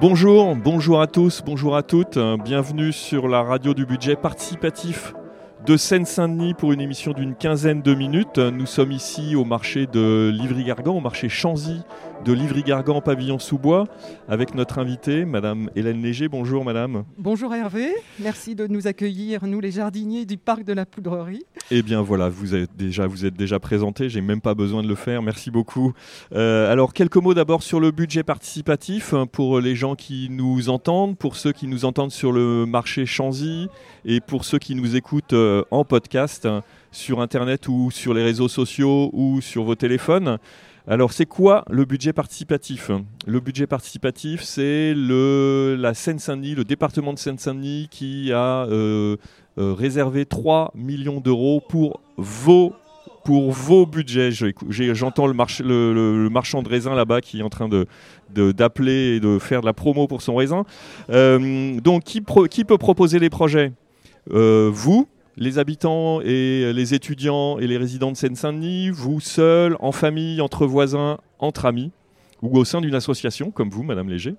Bonjour, bonjour à tous, bonjour à toutes. Bienvenue sur la radio du budget participatif de Seine-Saint-Denis pour une émission d'une quinzaine de minutes. Nous sommes ici au marché de Livry-Gargan, au marché Chanzy de Livry-Gargan, pavillon sous-bois, avec notre invitée, Madame Hélène Léger. Bonjour Madame. Bonjour Hervé, merci de nous accueillir, nous les jardiniers du parc de la Poudrerie. Eh bien voilà, vous êtes déjà, vous êtes déjà présenté, j'ai même pas besoin de le faire, merci beaucoup. Euh, alors quelques mots d'abord sur le budget participatif hein, pour les gens qui nous entendent, pour ceux qui nous entendent sur le marché Chanzy et pour ceux qui nous écoutent euh, en podcast hein, sur Internet ou sur les réseaux sociaux ou sur vos téléphones. Alors, c'est quoi le budget participatif? Le budget participatif, c'est la Seine-Saint-Denis, le département de Seine-Saint-Denis qui a euh, euh, réservé 3 millions d'euros pour vos budgets. J'entends le, le, marchand de raisin là-bas qui est en train d'appeler et de faire de la promo pour son raisin. Euh, donc, qui, peut proposer les projets? Vous, les habitants et les étudiants et les résidents de Seine-Saint-Denis, vous seul, en famille, entre voisins, entre amis, ou au sein d'une association comme vous, Madame Léger.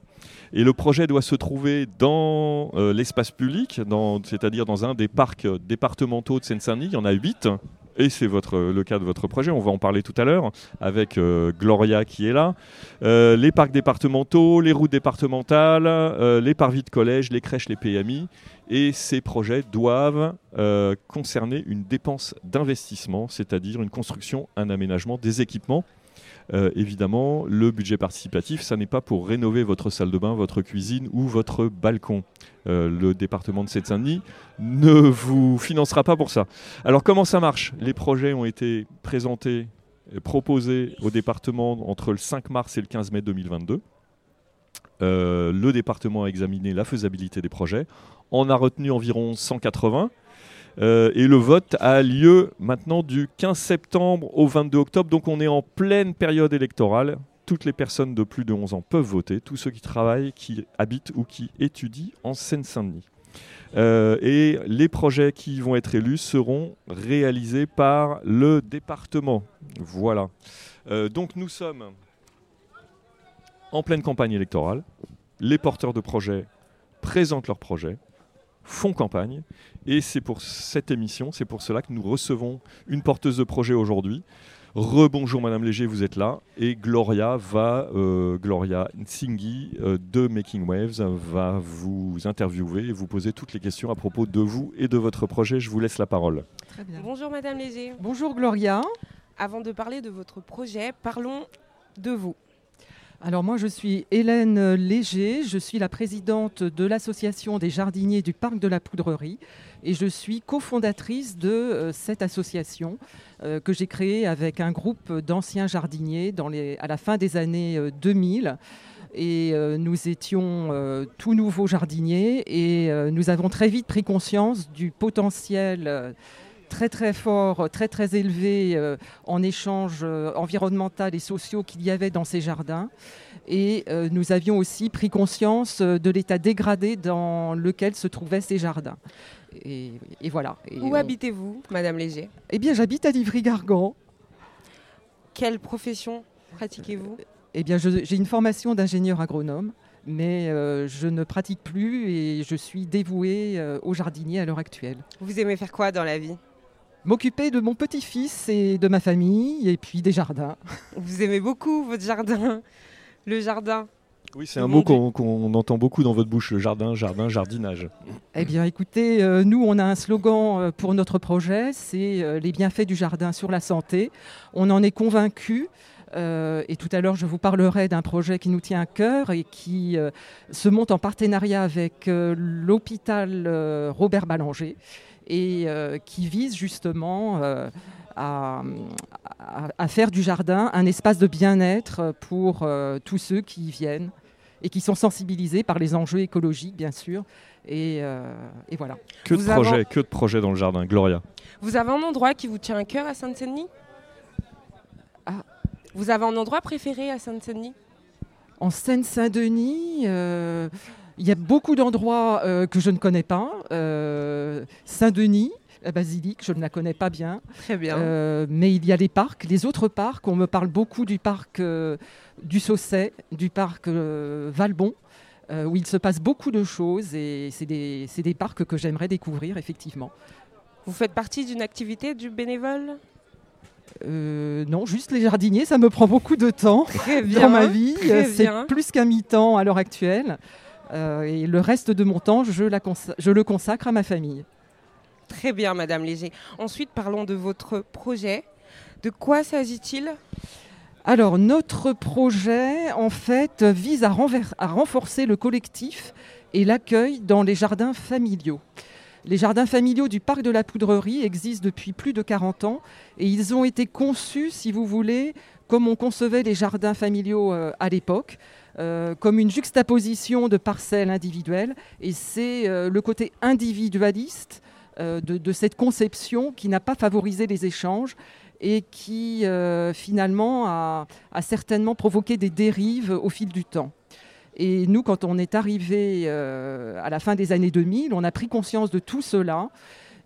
Et le projet doit se trouver dans euh, l'espace public, c'est-à-dire dans un des parcs départementaux de Seine-Saint-Denis. Il y en a huit et c'est votre, le cas de votre projet, on va en parler tout à l'heure, avec euh, Gloria qui est là, euh, les parcs départementaux, les routes départementales, euh, les parvis de collège, les crèches, les PMI, et ces projets doivent concerner une dépense d'investissement, c'est-à-dire une construction, un aménagement, des équipements euh, évidemment, le budget participatif, ça n'est pas pour rénover votre salle de bain, votre cuisine ou votre balcon. Euh, le département de Seine-Saint-Denis ne vous financera pas pour ça. Alors comment ça marche? Les projets ont été présentés, proposés au département entre le 5 mars et le 15 mai 2022. Euh, le département a examiné la faisabilité des projets. On a retenu environ 180. Euh, et le vote a lieu maintenant du 15 septembre au 22 octobre. Donc on est en pleine période électorale. Toutes les personnes de plus de 11 ans peuvent voter, tous ceux qui travaillent, qui habitent ou qui étudient en Seine-Saint-Denis. Euh, et les projets qui vont être élus seront réalisés par le département. Voilà. Euh, donc nous sommes en pleine campagne électorale. Les porteurs de projets présentent leurs projets font campagne. Et c'est pour cette émission, c'est pour cela que nous recevons une porteuse de projet aujourd'hui. Rebonjour Madame Léger, vous êtes là. Et Gloria va, euh, Gloria Nsinghi euh, de Making Waves va vous interviewer et vous poser toutes les questions à propos de vous et de votre projet. Je vous laisse la parole. Très bien. Bonjour Madame Léger. Bonjour Gloria. Avant de parler de votre projet, parlons de vous. Alors moi je suis Hélène Léger, je suis la présidente de l'association des jardiniers du parc de la Poudrerie et je suis cofondatrice de euh, cette association euh, que j'ai créée avec un groupe d'anciens jardiniers à la fin des années 2000 euh, et nous étions tout nouveaux jardiniers et nous avons très vite pris conscience du potentiel très très fort, très très élevé euh, en échanges euh, environnemental et sociaux qu'il y avait dans ces jardins. Et euh, nous avions aussi pris conscience de l'état dégradé dans lequel se trouvaient ces jardins. Et, voilà. Où habitez-vous, Madame Léger? Eh bien, j'habite à Livry-Gargan. Quelle profession pratiquez-vous? Eh bien, j'ai une formation d'ingénieur agronome mais je ne pratique plus et je suis dévouée au jardinier à l'heure actuelle. Vous aimez faire quoi dans la vie? M'occuper de mon petit-fils et de ma famille, et puis des jardins. Vous aimez beaucoup votre jardin, le jardin oui, c'est un mot qu'on entend beaucoup dans votre bouche, le jardin, jardin, jardinage. Eh bien, écoutez, euh, nous, on a un slogan euh, pour notre projet, c'est euh, les bienfaits du jardin sur la santé. On en est convaincus. Et tout à l'heure, je vous parlerai d'un projet qui nous tient à cœur et qui se monte en partenariat avec l'hôpital Robert Ballanger et euh, qui vise justement euh, à, faire du jardin un espace de bien-être pour euh, tous ceux qui y viennent et qui sont sensibilisés par les enjeux écologiques, bien sûr. Et, voilà. Que de, projets, que de projets dans le jardin, Gloria Vous avez un endroit qui vous tient à cœur à Sainte-Denis ah. Vous avez un endroit préféré à Sainte-Denis En Seine-Saint-Denis, il y a beaucoup d'endroits euh, que je ne connais pas. Euh, Saint-Denis, la basilique, je ne la connais pas bien. Très bien. Euh, mais il y a les parcs, les autres parcs. On me parle beaucoup du parc du Sausset, du parc Valbon. où il se passe beaucoup de choses et c'est des, des parcs que j'aimerais découvrir effectivement. Vous faites partie d'une activité du bénévole? Euh, non, juste les jardiniers, ça me prend beaucoup de temps dans ma vie. C'est plus qu'un mi-temps à l'heure actuelle. Euh, et le reste de mon temps, je, je, le consacre à ma famille. Très bien, Madame Léger. Ensuite, parlons de votre projet. De quoi s'agit-il? Alors, notre projet, en fait, vise à, à renforcer le collectif et l'accueil dans les jardins familiaux. Les jardins familiaux du parc de la Poudrerie existent depuis plus de 40 ans et ils ont été conçus, si vous voulez, comme on concevait les jardins familiaux euh, à l'époque, euh, comme une juxtaposition de parcelles individuelles. Et c'est euh, le côté individualiste de, cette conception qui n'a pas favorisé les échanges et qui finalement a, certainement provoqué des dérives au fil du temps. Et nous, quand on est arrivé euh, à la fin des années 2000, on a pris conscience de tout cela.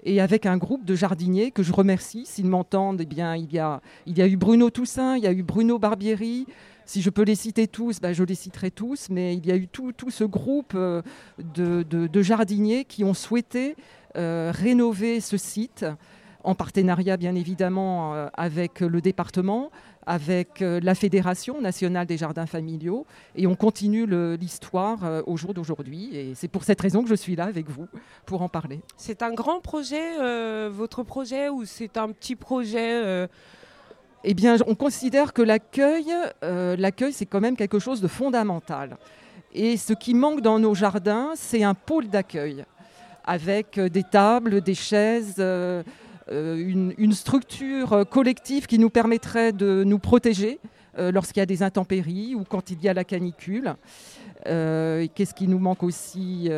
Et avec un groupe de jardiniers que je remercie, s'ils m'entendent, eh bien, il y, a, il y a eu Bruno Toussaint, il y a eu Bruno Barbieri. Si je peux les citer tous, ben, je les citerai tous, mais il y a eu tout, tout ce groupe euh, de, jardiniers qui ont souhaité euh, rénover ce site en partenariat bien évidemment avec le département, avec euh, la Fédération nationale des jardins familiaux et on continue l'histoire euh, au jour d'aujourd'hui et c'est pour cette raison que je suis là avec vous pour en parler. C'est un grand projet, euh, votre projet, ou c'est un petit projet Eh bien, on considère que l'accueil, l'accueil, c'est quand même quelque chose de fondamental. Et ce qui manque dans nos jardins, c'est un pôle d'accueil avec des tables, des chaises euh, une, structure collective qui nous permettrait de nous protéger euh, lorsqu'il y a des intempéries ou quand il y a la canicule. Euh, qu'est-ce qui nous manque aussi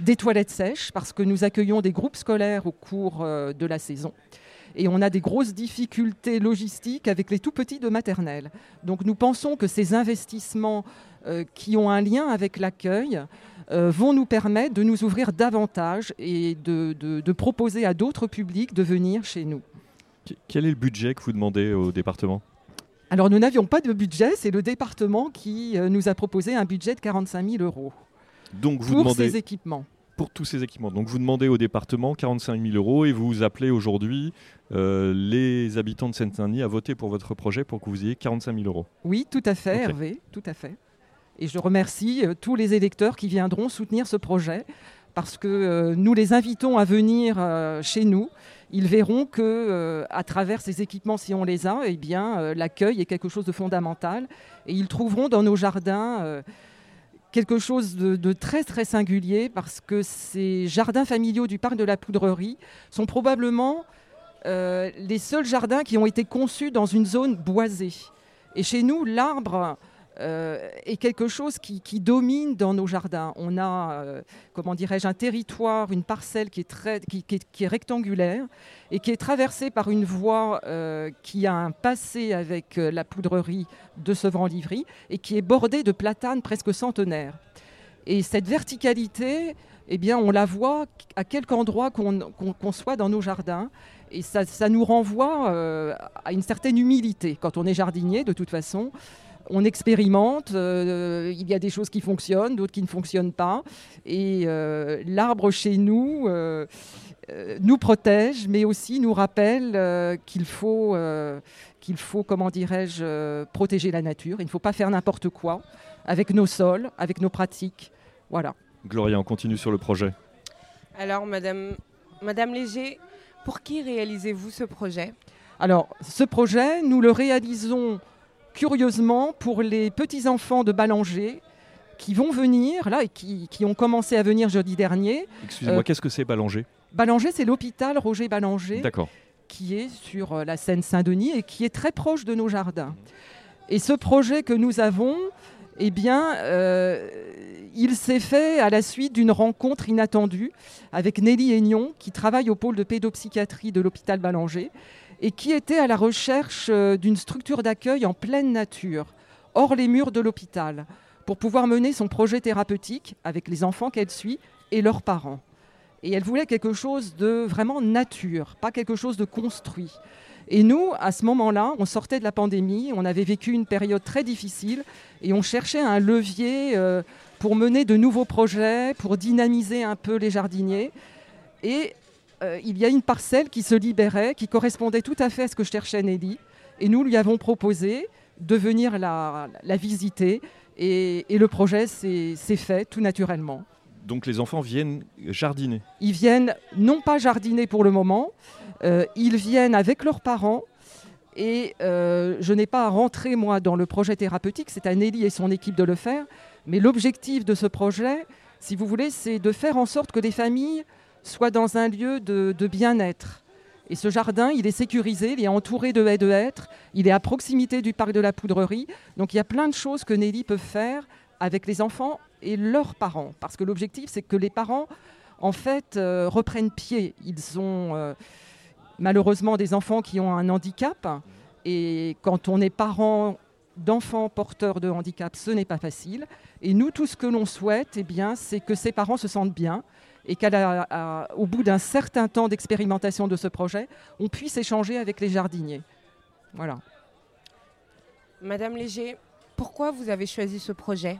Des toilettes sèches, parce que nous accueillons des groupes scolaires au cours de la saison. Et on a des grosses difficultés logistiques avec les tout petits de maternelle. Donc nous pensons que ces investissements qui ont un lien avec l'accueil euh, vont nous permettre de nous ouvrir davantage et de, proposer à d'autres publics de venir chez nous. Quel est le budget que vous demandez au département? Alors nous n'avions pas de budget, c'est le département qui euh, nous a proposé un budget de 45 000 euros Donc vous pour demandez... ces équipements. Pour tous ces équipements. Donc vous demandez au département 45 000 euros et vous appelez aujourd'hui euh, les habitants de Seine-Saint-Denis à voter pour votre projet pour que vous ayez 45 000 euros. Oui, tout à fait, Hervé, tout à fait. Et je remercie euh, tous les électeurs qui viendront soutenir ce projet parce que euh, nous les invitons à venir euh, chez nous. Ils verront que à travers ces équipements, si on les a, eh bien l'accueil est quelque chose de fondamental et ils trouveront dans nos jardins quelque chose de, très très singulier parce que ces jardins familiaux du parc de la Poudrerie sont probablement les seuls jardins qui ont été conçus dans une zone boisée. Et chez nous, l'arbre euh, est quelque chose qui, domine dans nos jardins. On a, euh, comment dirais-je, un territoire, une parcelle qui est, très, qui, est, rectangulaire et qui est traversée par une voie euh, qui a un passé avec la poudrerie de Sevran-Livry et qui est bordée de platanes presque centenaires. Et cette verticalité, eh bien, on la voit à quelque endroit qu'on soit dans nos jardins. Et ça nous renvoie à une certaine humilité. Quand on est jardinier, de toute façon, on expérimente, euh, il y a des choses qui fonctionnent, d'autres qui ne fonctionnent pas. Et euh, l'arbre chez nous euh, nous protège, mais aussi nous rappelle qu'il faut, qu'il faut, comment dirais-je, protéger la nature. Il ne faut pas faire n'importe quoi avec nos sols, avec nos pratiques. Voilà. Gloria, on continue sur le projet. Alors, Madame, Madame Léger, pour qui réalisez-vous ce projet? Alors, ce projet, nous le réalisons curieusement, pour les petits-enfants de Ballanger, qui vont venir, là, et qui, ont commencé à venir jeudi dernier. Excusez-moi, euh, qu'est-ce que c'est Ballanger Ballanger, c'est l'hôpital Roger Ballanger. Qui est sur euh, la Seine-Saint-Denis et qui est très proche de nos jardins. Et ce projet que nous avons, eh bien, euh, il s'est fait à la suite d'une rencontre inattendue avec Nelly Aignon, qui travaille au pôle de pédopsychiatrie de l'hôpital Ballanger et qui était à la recherche euh, d'une structure d'accueil en pleine nature, hors les murs de l'hôpital, pour pouvoir mener son projet thérapeutique avec les enfants qu'elle suit et leurs parents. Et elle voulait quelque chose de vraiment nature, pas quelque chose de construit. Et nous, à ce moment-là, on sortait de la pandémie, on avait vécu une période très difficile et on cherchait un levier euh, pour mener de nouveaux projets, pour dynamiser un peu les jardiniers. Et euh, il y a une parcelle qui se libérait, qui correspondait tout à fait à ce que cherchait Nelly. Et nous lui avons proposé de venir la, visiter. Et, le projet s'est fait tout naturellement. Donc les enfants viennent jardiner Ils viennent non pas jardiner pour le moment, euh, ils viennent avec leurs parents. Et euh, je n'ai pas à rentrer, moi, dans le projet thérapeutique, c'est à Nelly et son équipe de le faire. Mais l'objectif de ce projet, si vous voulez, c'est de faire en sorte que les familles soient dans un lieu de, bien-être. Et ce jardin, il est sécurisé, il est entouré de haies de hêtres, il est à proximité du parc de la Poudrerie. Donc il y a plein de choses que Nelly peut faire avec les enfants et leurs parents. Parce que l'objectif, c'est que les parents, en fait, euh, reprennent pied. Ils ont euh, malheureusement des enfants qui ont un handicap. Et quand on est parent d'enfants porteurs de handicap, ce n'est pas facile. Et nous, tout ce que l'on souhaite, eh bien, c'est que ces parents se sentent bien et qu'au bout d'un certain temps d'expérimentation de ce projet, on puisse échanger avec les jardiniers. Voilà. Madame Léger, pourquoi vous avez choisi ce projet?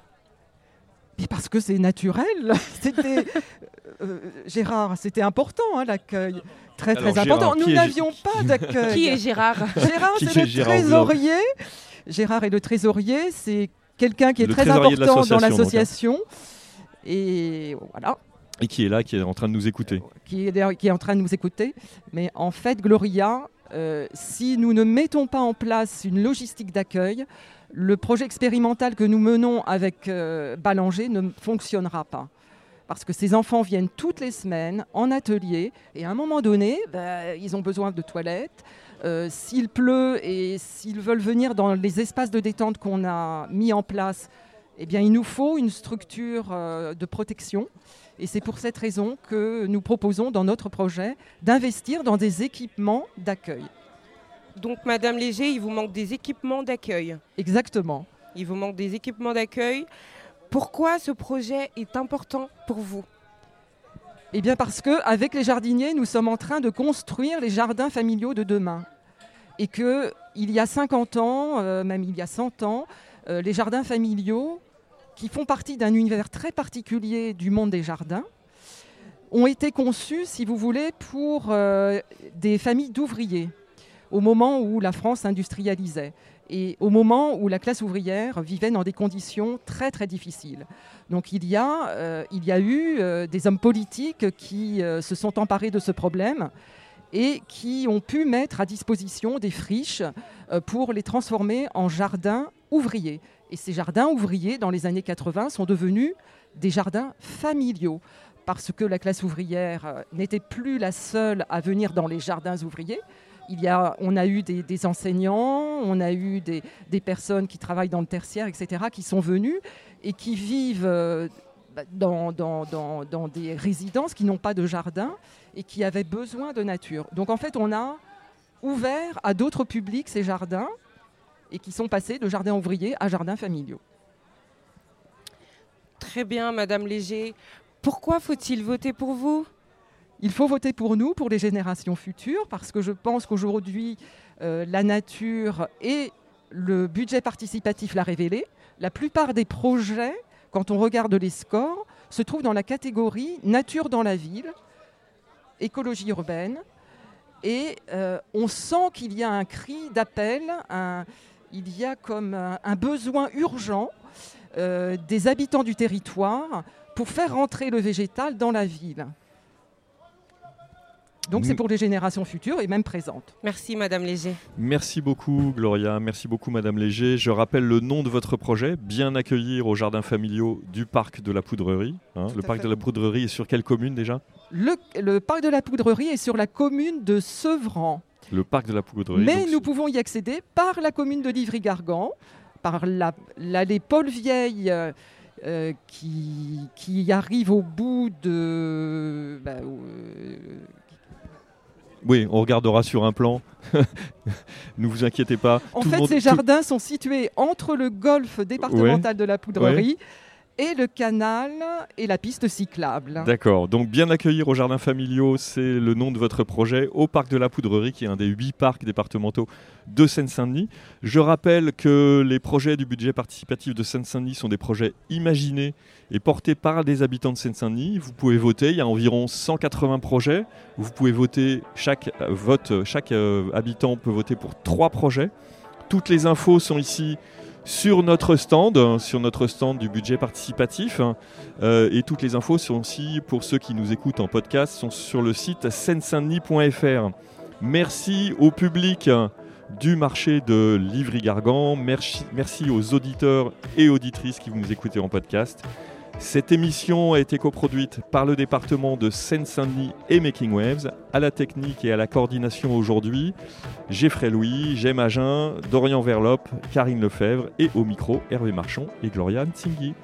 Parce que c'est naturel. C'était euh, Gérard, c'était important hein, l'accueil, très très important. Nous n'avions pas d'accueil. Qui est Gérard? Gérard, c'est le trésorier. Gérard est le trésorier. C'est quelqu'un qui est très important dans hein. l'association. Et voilà. Et qui est là, qui est en train de nous écouter. Qui est, qui est en train de nous écouter. Mais en fait, Gloria, euh, si nous ne mettons pas en place une logistique d'accueil, le projet expérimental que nous menons avec euh, Ballanger ne fonctionnera pas. Parce que ces enfants viennent toutes les semaines en atelier et à un moment donné, bah, ils ont besoin de toilettes. Euh, s'il pleut et s'ils veulent venir dans les espaces de détente qu'on a mis en place, eh bien, il nous faut une structure euh, de protection. Et c'est pour cette raison que nous proposons dans notre projet d'investir dans des équipements d'accueil. Donc, Madame Léger, il vous manque des équipements d'accueil. Exactement. Il vous manque des équipements d'accueil. Pourquoi ce projet est important pour vous? Eh bien, parce qu'avec les jardiniers, nous sommes en train de construire les jardins familiaux de demain. Et qu'il y a 50 ans, euh, même il y a 100 ans, euh, les jardins familiaux, qui font partie d'un univers très particulier du monde des jardins, ont été conçus, si vous voulez, pour euh, des familles d'ouvriers au moment où la France industrialisait et au moment où la classe ouvrière vivait dans des conditions très très difficiles. Donc il y a, euh, il y a eu euh, des hommes politiques qui se sont emparés de ce problème et qui ont pu mettre à disposition des friches pour les transformer en jardins ouvriers. Et ces jardins ouvriers, dans les années 80, sont devenus des jardins familiaux parce que la classe ouvrière n'était plus la seule à venir dans les jardins ouvriers, il y a, on a eu des, enseignants, on a eu des, personnes qui travaillent dans le tertiaire, etc., qui sont venus et qui vivent dans, dans, des résidences qui n'ont pas de jardin et qui avaient besoin de nature. Donc en fait, on a ouvert à d'autres publics ces jardins et qui sont passés de jardins ouvriers à jardins familiaux. Très bien, Madame Léger. Pourquoi faut-il voter pour vous? Il faut voter pour nous, pour les générations futures, parce que je pense qu'aujourd'hui, euh, la nature et le budget participatif l'a révélé. La plupart des projets, quand on regarde les scores, se trouvent dans la catégorie nature dans la ville, écologie urbaine, et euh, on sent qu'il y a un cri d'appel, il y a comme un, besoin urgent euh, des habitants du territoire pour faire rentrer le végétal dans la ville. Donc c'est pour les générations futures et même présentes. Merci Madame Léger. Merci beaucoup Gloria, merci beaucoup Madame Léger. Je rappelle le nom de votre projet, Bien accueillir aux jardins familiaux du parc de la Poudrerie. Hein. le parc de la Poudrerie est sur quelle commune déjà? Le, parc de la Poudrerie est sur la commune de Sevran. Le parc de la Poudrerie. Mais nous pouvons y accéder par la commune de Livry-Gargan, par l'allée Paul Vieille. Euh, euh, qui, qui, arrive au bout de. Bah, euh, oui, on regardera sur un plan. ne vous inquiétez pas. En fait, ces jardins sont situés entre le golfe départemental de la Poudrerie et le canal et la piste cyclable. D'accord, donc bien accueillir aux jardins familiaux, c'est le nom de votre projet, au parc de la Poudrerie, qui est un des huit parcs départementaux de Seine-Saint-Denis. Je rappelle que les projets du budget participatif de Seine-Saint-Denis sont des projets imaginés et portés par des habitants de Seine-Saint-Denis. Vous pouvez voter, il y a environ 180 projets. Vous pouvez voter, chaque, euh, euh, habitant peut voter pour trois projets. Toutes les infos sont ici sur notre stand, sur notre stand du budget participatif. Euh, et toutes les infos sont aussi, pour ceux qui nous écoutent en podcast, sont sur le site seine-saint-denis.fr. Merci au public du marché de Livry-Gargan. Merci, merci aux auditeurs et auditrices qui vous nous écoutez en podcast. Cette émission a été coproduite par le département de Seine-Saint-Denis et Making Waves, à la technique et à la coordination aujourd'hui, Geoffrey Louis, Gem Agin, Dorian Verlope, Karine Lefebvre et au micro Hervé Marchand et Gloriane Tsingui.